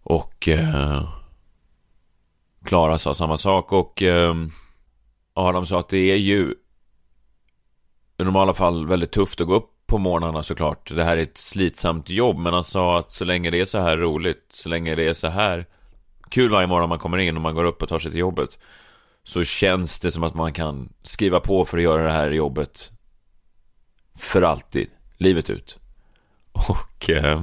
C: och eh, Klara sa samma sak och ehm, Adam sa att det är ju i normala fall väldigt tufft att gå upp på morgnarna såklart. Det här är ett slitsamt jobb, men han sa att så länge det är så här roligt, så länge det är så här kul varje morgon man kommer in och man går upp och tar sig till jobbet, så känns det som att man kan skriva på för att göra det här jobbet för alltid, livet ut. Och... Eh,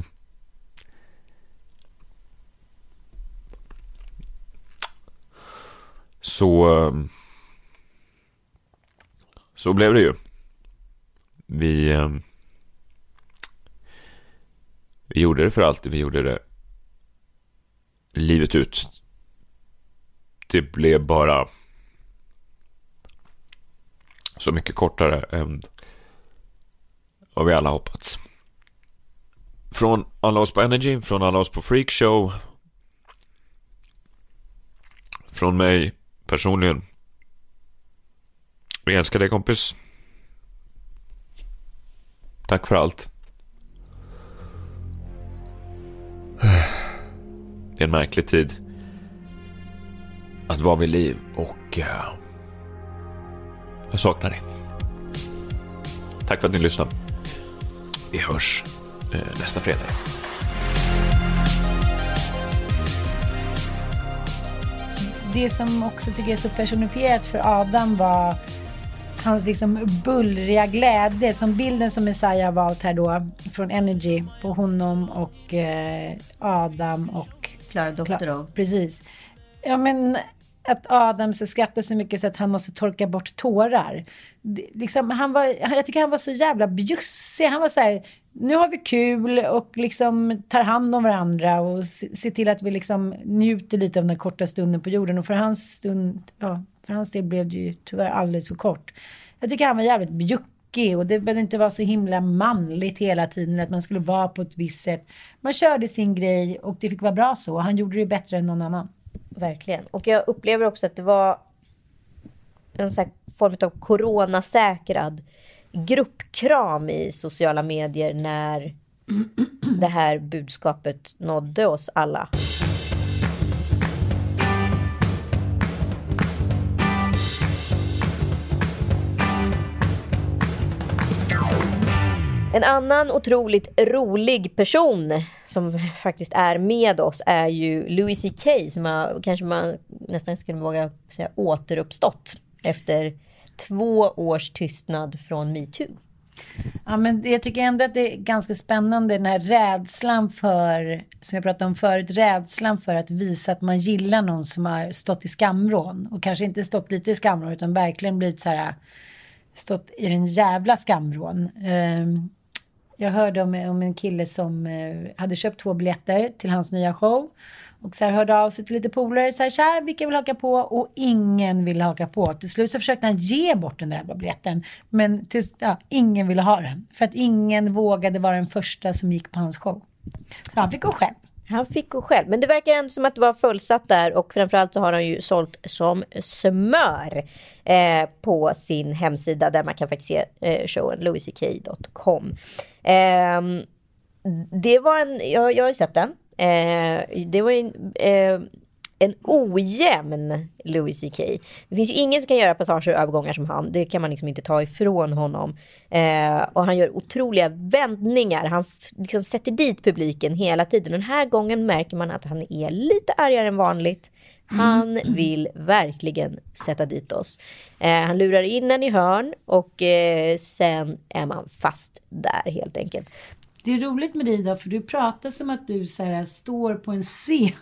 C: så... Eh, så blev det ju. Vi... Eh, vi gjorde det för alltid. Vi gjorde det livet ut. Det blev bara så mycket kortare än vad vi alla hoppats. Från alla oss på Energy, från alla oss på Freakshow. Från mig personligen. Vi älskar dig kompis. Tack för allt. Det är en märklig tid. Att vara vid liv och... Eh, jag saknar dig. Tack för att ni lyssnade. Vi hörs eh, nästa fredag.
A: Det som också tycker jag är så personifierat för Adam var hans liksom bullriga glädje. Som bilden som Messiah har valt här då från Energy på honom och eh, Adam och
B: Klara
A: Kla-
B: Doktorov.
A: Precis. Ja men att Adam så skrattar så mycket så att han måste torka bort tårar. Det, liksom, han var, jag tycker han var så jävla bjussig. Han var så här, nu har vi kul och liksom tar hand om varandra och se- ser till att vi liksom njuter lite av den korta stunden på jorden. Och för hans stund, ja, för hans del blev det ju tyvärr alldeles för kort. Jag tycker han var jävligt bjuckig och det behövde inte vara så himla manligt hela tiden att man skulle vara på ett visst sätt. Man körde sin grej och det fick vara bra så. Han gjorde det bättre än någon annan.
B: Verkligen. Och jag upplever också att det var en sån här form av coronasäkrad gruppkram i sociala medier när det här budskapet nådde oss alla. En annan otroligt rolig person som faktiskt är med oss är ju Louis CK som har, kanske man nästan skulle våga säga återuppstått efter två års tystnad från metoo.
A: Ja, men jag tycker ändå att det är ganska spännande den här rädslan för, som jag pratade om förut, rädslan för att visa att man gillar någon som har stått i skamrån. Och kanske inte stått lite i skamrån utan verkligen blivit så här, stått i den jävla skamrån. Um, jag hörde om, om en kille som eh, hade köpt två biljetter till hans nya show. Och så här hörde av sig till lite polare. Så här, tja, vilka vill haka på? Och ingen ville haka på. Till slut så försökte han ge bort den där jävla biljetten. Men till, ja, ingen ville ha den. För att ingen vågade vara den första som gick på hans show. Så han fick gå själv.
B: Han fick gå själv. Men det verkar ändå som att det var fullsatt där och framförallt så har han ju sålt som smör eh, på sin hemsida där man kan faktiskt se eh, showen louisck.com. Eh, det var en, jag, jag har ju sett den. Eh, det var en, eh, en ojämn Louis CK. Det finns ju ingen som kan göra passager och övergångar som han. Det kan man liksom inte ta ifrån honom. Eh, och han gör otroliga vändningar. Han liksom sätter dit publiken hela tiden. Den här gången märker man att han är lite argare än vanligt. Han vill verkligen sätta dit oss. Eh, han lurar in en i hörn och eh, sen är man fast där helt enkelt.
A: Det är roligt med dig då, för du pratar som att du så här, står på en scen.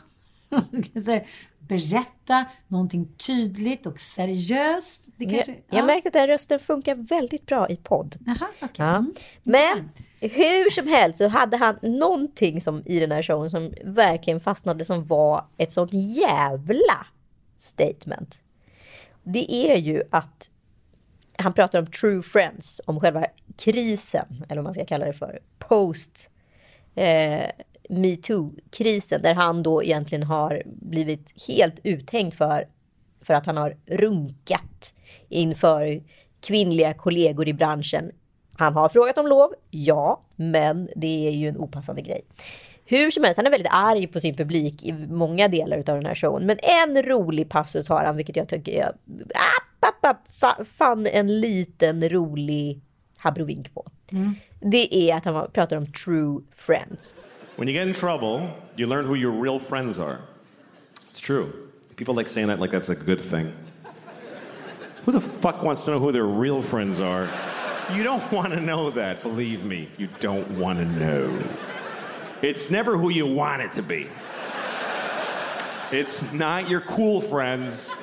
A: berätta någonting tydligt och seriöst. Kanske,
B: jag, jag ja. märkte att den rösten funkar väldigt bra i podd.
A: Aha, okay.
B: ja. Mm. Men hur som helst så hade han någonting som i den här showen som verkligen fastnade som var ett sånt jävla statement. Det är ju att han pratar om true friends, om själva krisen, eller vad man ska kalla det för, post eh, metoo-krisen, där han då egentligen har blivit helt uthängd för, för att han har runkat inför kvinnliga kollegor i branschen. Han har frågat om lov, ja, men det är ju en opassande grej. Hur som helst, han är väldigt arg på sin publik i många delar av den här showen. Men en rolig passus har han, vilket jag tycker är... App, app, app, fann en liten rolig abrovink på. Mm. Det är att han pratar om true friends.
D: When you get in trouble, you learn who your real friends are. It's true. People like saying that like that's a good thing. Who the fuck wants to know who their real friends are? You don't want to know that, believe me. You don't want to know. It's never who you want it to be. It's not your cool friends,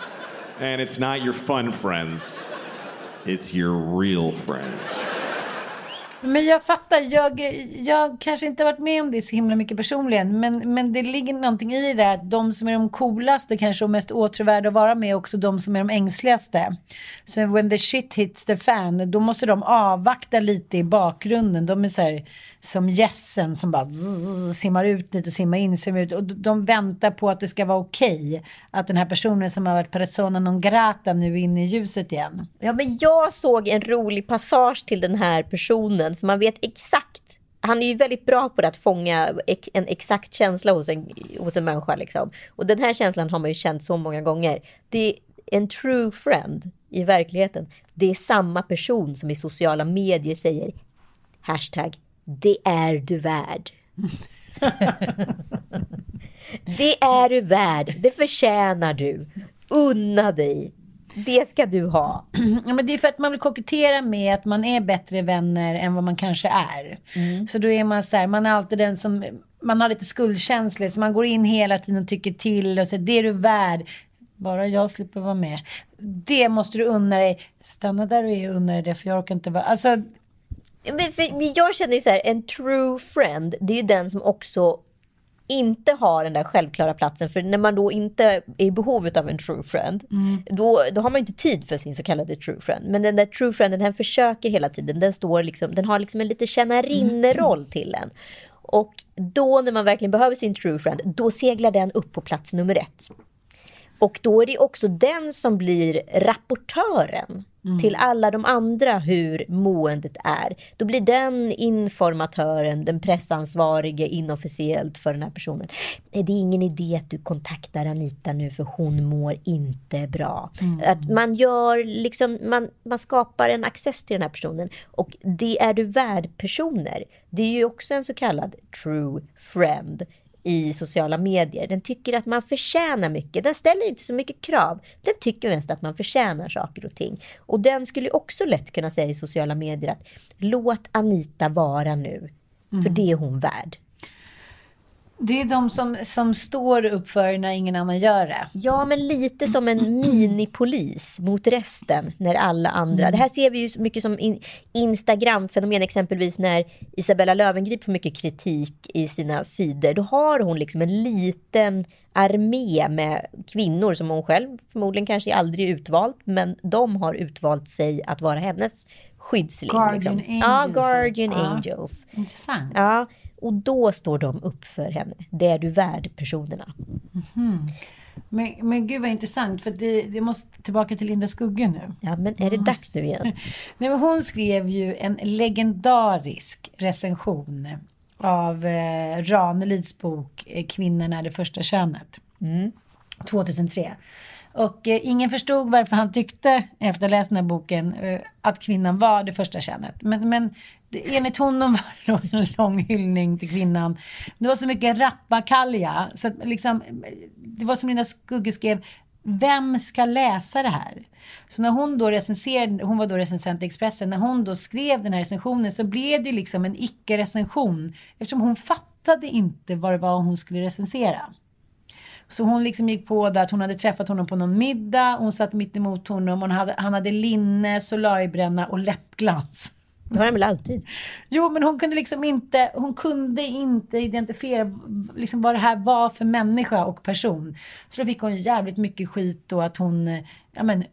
D: and it's not your fun friends. It's your real friends.
A: Men jag fattar, jag, jag kanske inte varit med om det så himla mycket personligen. Men, men det ligger någonting i det där att de som är de coolaste kanske och mest åtråvärda att vara med också de som är de ängsligaste. Så when the shit hits the fan, då måste de avvakta lite i bakgrunden. De är så här som gässen som bara simmar ut lite och simmar in, simmar ut. Och de väntar på att det ska vara okej. Okay, att den här personen som har varit persona non grata nu är inne i ljuset igen.
B: Ja, men jag såg en rolig passage till den här personen. För man vet exakt han är ju väldigt bra på det att fånga en exakt känsla hos en, hos en människa. Liksom. Och den här känslan har man ju känt så många gånger. Det är en true friend i verkligheten. Det är samma person som i sociala medier säger hashtag det är du värd. det är du värd. Det förtjänar du. Unna dig. Det ska du ha.
A: Ja, men det är för att man vill kokettera med att man är bättre vänner än vad man kanske är. Mm. Så då är man så här, man är alltid den som, man har lite skuldkänsla så man går in hela tiden och tycker till och säger det är du värd. Bara jag slipper vara med. Det måste du unna dig. Stanna där och är unna dig det för jag orkar inte vara... Alltså,
B: men, för, jag känner ju så här, en true friend, det är ju den som också inte har den där självklara platsen. För när man då inte är i behovet av en true friend, mm. då, då har man inte tid för sin så kallade true friend. Men den där true frienden, den försöker hela tiden. Den, står liksom, den har liksom en lite tjänarinneroll mm. till en. Och då när man verkligen behöver sin true friend, då seglar den upp på plats nummer ett. Och då är det också den som blir rapportören mm. till alla de andra hur måendet är. Då blir den informatören, den pressansvarige inofficiellt för den här personen. Det är ingen idé att du kontaktar Anita nu för hon mår inte bra. Mm. Att man gör liksom, man, man skapar en access till den här personen. Och det är du värd personer. Det är ju också en så kallad true friend i sociala medier. Den tycker att man förtjänar mycket. Den ställer inte så mycket krav. Den tycker mest att man förtjänar saker och ting. Och den skulle också lätt kunna säga i sociala medier att låt Anita vara nu. För det är hon värd.
A: Det är de som, som står upp för när ingen annan gör det.
B: Ja, men lite som en minipolis mot resten när alla andra... Det här ser vi ju så mycket som in, Instagram-fenomen, exempelvis när Isabella Löwengrip får mycket kritik i sina feeder. Då har hon liksom en liten armé med kvinnor som hon själv förmodligen kanske aldrig utvalt, men de har utvalt sig att vara hennes skyddsling.
A: Guardian
B: liksom. Ja,
A: angels.
B: Guardian
A: Ja.
B: Angels.
A: Intressant.
B: Ja, och då står de upp för henne. Det är du värd, personerna.
A: Men, men gud vad intressant, för det, det måste tillbaka till Linda Skugge nu.
B: Ja, men är det dags nu igen?
A: Nej, men hon skrev ju en legendarisk recension av eh, Ranelids bok eh, Kvinnan är det första könet. 2003. Och eh, ingen förstod varför han tyckte, efter att ha läst den här boken, eh, att kvinnan var det första könet. Men, men det, enligt honom var det då en lång hyllning till kvinnan. Det var så mycket rappakalja, så att liksom, eh, det var som Linda Skugge skrev, vem ska läsa det här? Så när hon då recenserade, hon var då recensent i Expressen, när hon då skrev den här recensionen så blev det liksom en icke-recension eftersom hon fattade inte vad det var hon skulle recensera. Så hon liksom gick på det att hon hade träffat honom på någon middag, hon satt mitt emot honom och han hade, han hade linne, solariebränna och läppglans.
B: Det har han väl alltid?
A: Jo, men hon kunde liksom inte, hon kunde inte identifiera liksom vad det här var för människa och person. Så då fick hon jävligt mycket skit och att hon, ja men,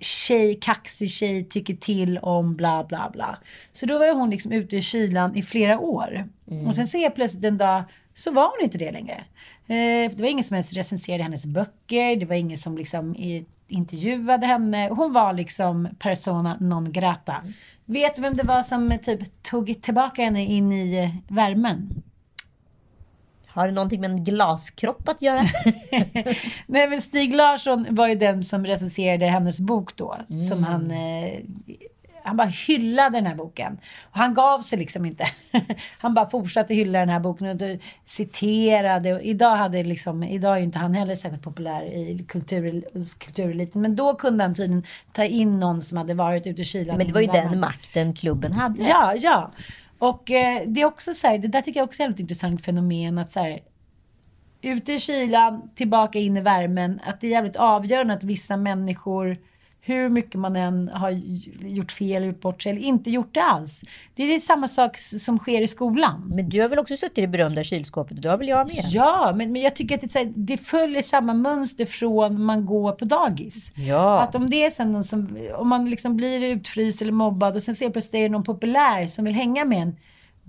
A: tjej, kaxig tjej tycker till om bla bla bla. Så då var hon liksom ute i kylan i flera år. Och sen så helt plötsligt en dag så var hon inte det längre. Eh, det var ingen som ens recenserade hennes böcker, det var ingen som liksom intervjuade henne. Hon var liksom persona non grata. Vet du vem det var som eh, typ tog tillbaka henne in i eh, värmen?
B: Har det någonting med en glaskropp att göra?
A: Nej men Stig Larsson var ju den som recenserade hennes bok då. Som han, eh, han bara hyllade den här boken. Och han gav sig liksom inte. han bara fortsatte hylla den här boken och citerade. Och idag, hade liksom, idag är ju inte han heller särskilt populär i kultur, kultureliten. Men då kunde han tydligen ta in någon som hade varit ute i kylan.
B: Men det var ju den makten klubben hade.
A: Ja, ja. Och eh, det är också så här, det där tycker jag också är ett intressant fenomen att så här, ute i kylan, tillbaka in i värmen, att det är jävligt avgörande att vissa människor, hur mycket man än har gjort fel, gjort bort sig eller inte gjort det alls. Det är samma sak som sker i skolan.
B: Men du har väl också suttit i det berömda kylskåpet det har väl jag med?
A: Ja, men, men jag tycker att det, så här, det följer samma mönster från man går på dagis.
B: Ja.
A: Att om det är sen någon som, om man liksom blir utfryst eller mobbad och sen ser plötsligt är det någon populär som vill hänga med en.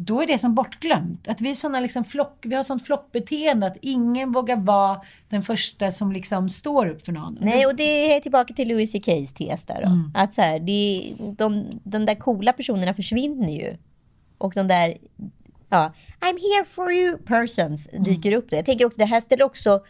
A: Då är det som bortglömt. Att vi är såna liksom flock, vi har sånt flockbeteende att ingen vågar vara den första som liksom står upp för någon.
B: Nej, och det är tillbaka till Louis CKs tes där då. Att så här, det, de, de där coola personerna försvinner ju. Och de där, ja, I'm here for you persons dyker upp. Då. Jag tänker också, det här ställer också,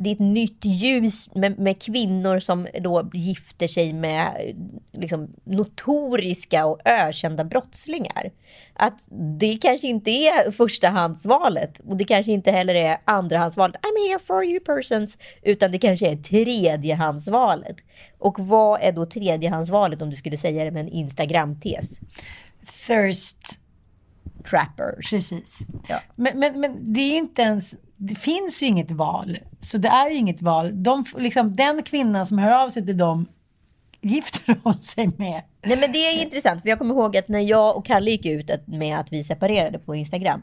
B: det är ett nytt ljus med, med kvinnor som då gifter sig med liksom, notoriska och ökända brottslingar. Att det kanske inte är förstahandsvalet och det kanske inte heller är andrahandsvalet. I'm here for you persons. Utan det kanske är tredjehandsvalet. Och vad är då tredjehandsvalet om du skulle säga det med en Instagram-tes?
A: Thirst,
B: Trappers.
A: precis.
B: Ja.
A: Men, men, men det är inte ens, det finns ju inget val. Så det är ju inget val. De, liksom, den kvinnan som hör av sig till dem gifter de sig med.
B: Nej men det är intressant för jag kommer ihåg att när jag och Kalle gick ut med att vi separerade på Instagram.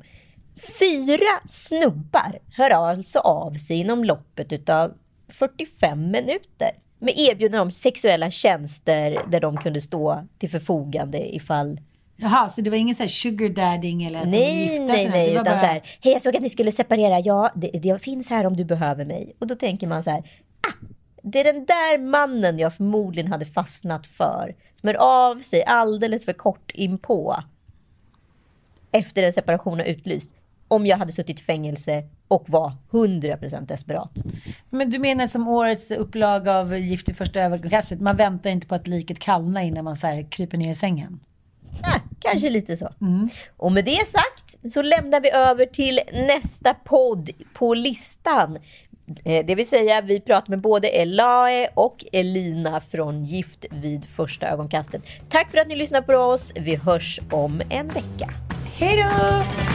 B: Fyra snubbar hör alltså av sig inom loppet utav 45 minuter. Med erbjudande om sexuella tjänster där de kunde stå till förfogande ifall
A: Jaha, så det var ingen så här sugar dadding eller att de
B: Nej,
A: gifte sig?
B: nej, nej,
A: var
B: utan
A: bara-
B: så här, hej jag såg att ni skulle separera, ja det, det finns här om du behöver mig. Och då tänker man så här, ah, det är den där mannen jag förmodligen hade fastnat för, som är av sig alldeles för kort inpå. Efter en separation har utlyst. Om jag hade suttit i fängelse och var 100% desperat.
A: Men du menar som årets upplaga av Gift i första ögonkastet, man väntar inte på att liket kallnar innan man så här kryper ner i sängen?
B: Ah, Kanske lite så. Och med det sagt så lämnar vi över till nästa podd på listan. Eh, Det vill säga, vi pratar med både Elae och Elina från Gift vid första ögonkastet. Tack för att ni lyssnar på oss. Vi hörs om en vecka.
A: Hej då!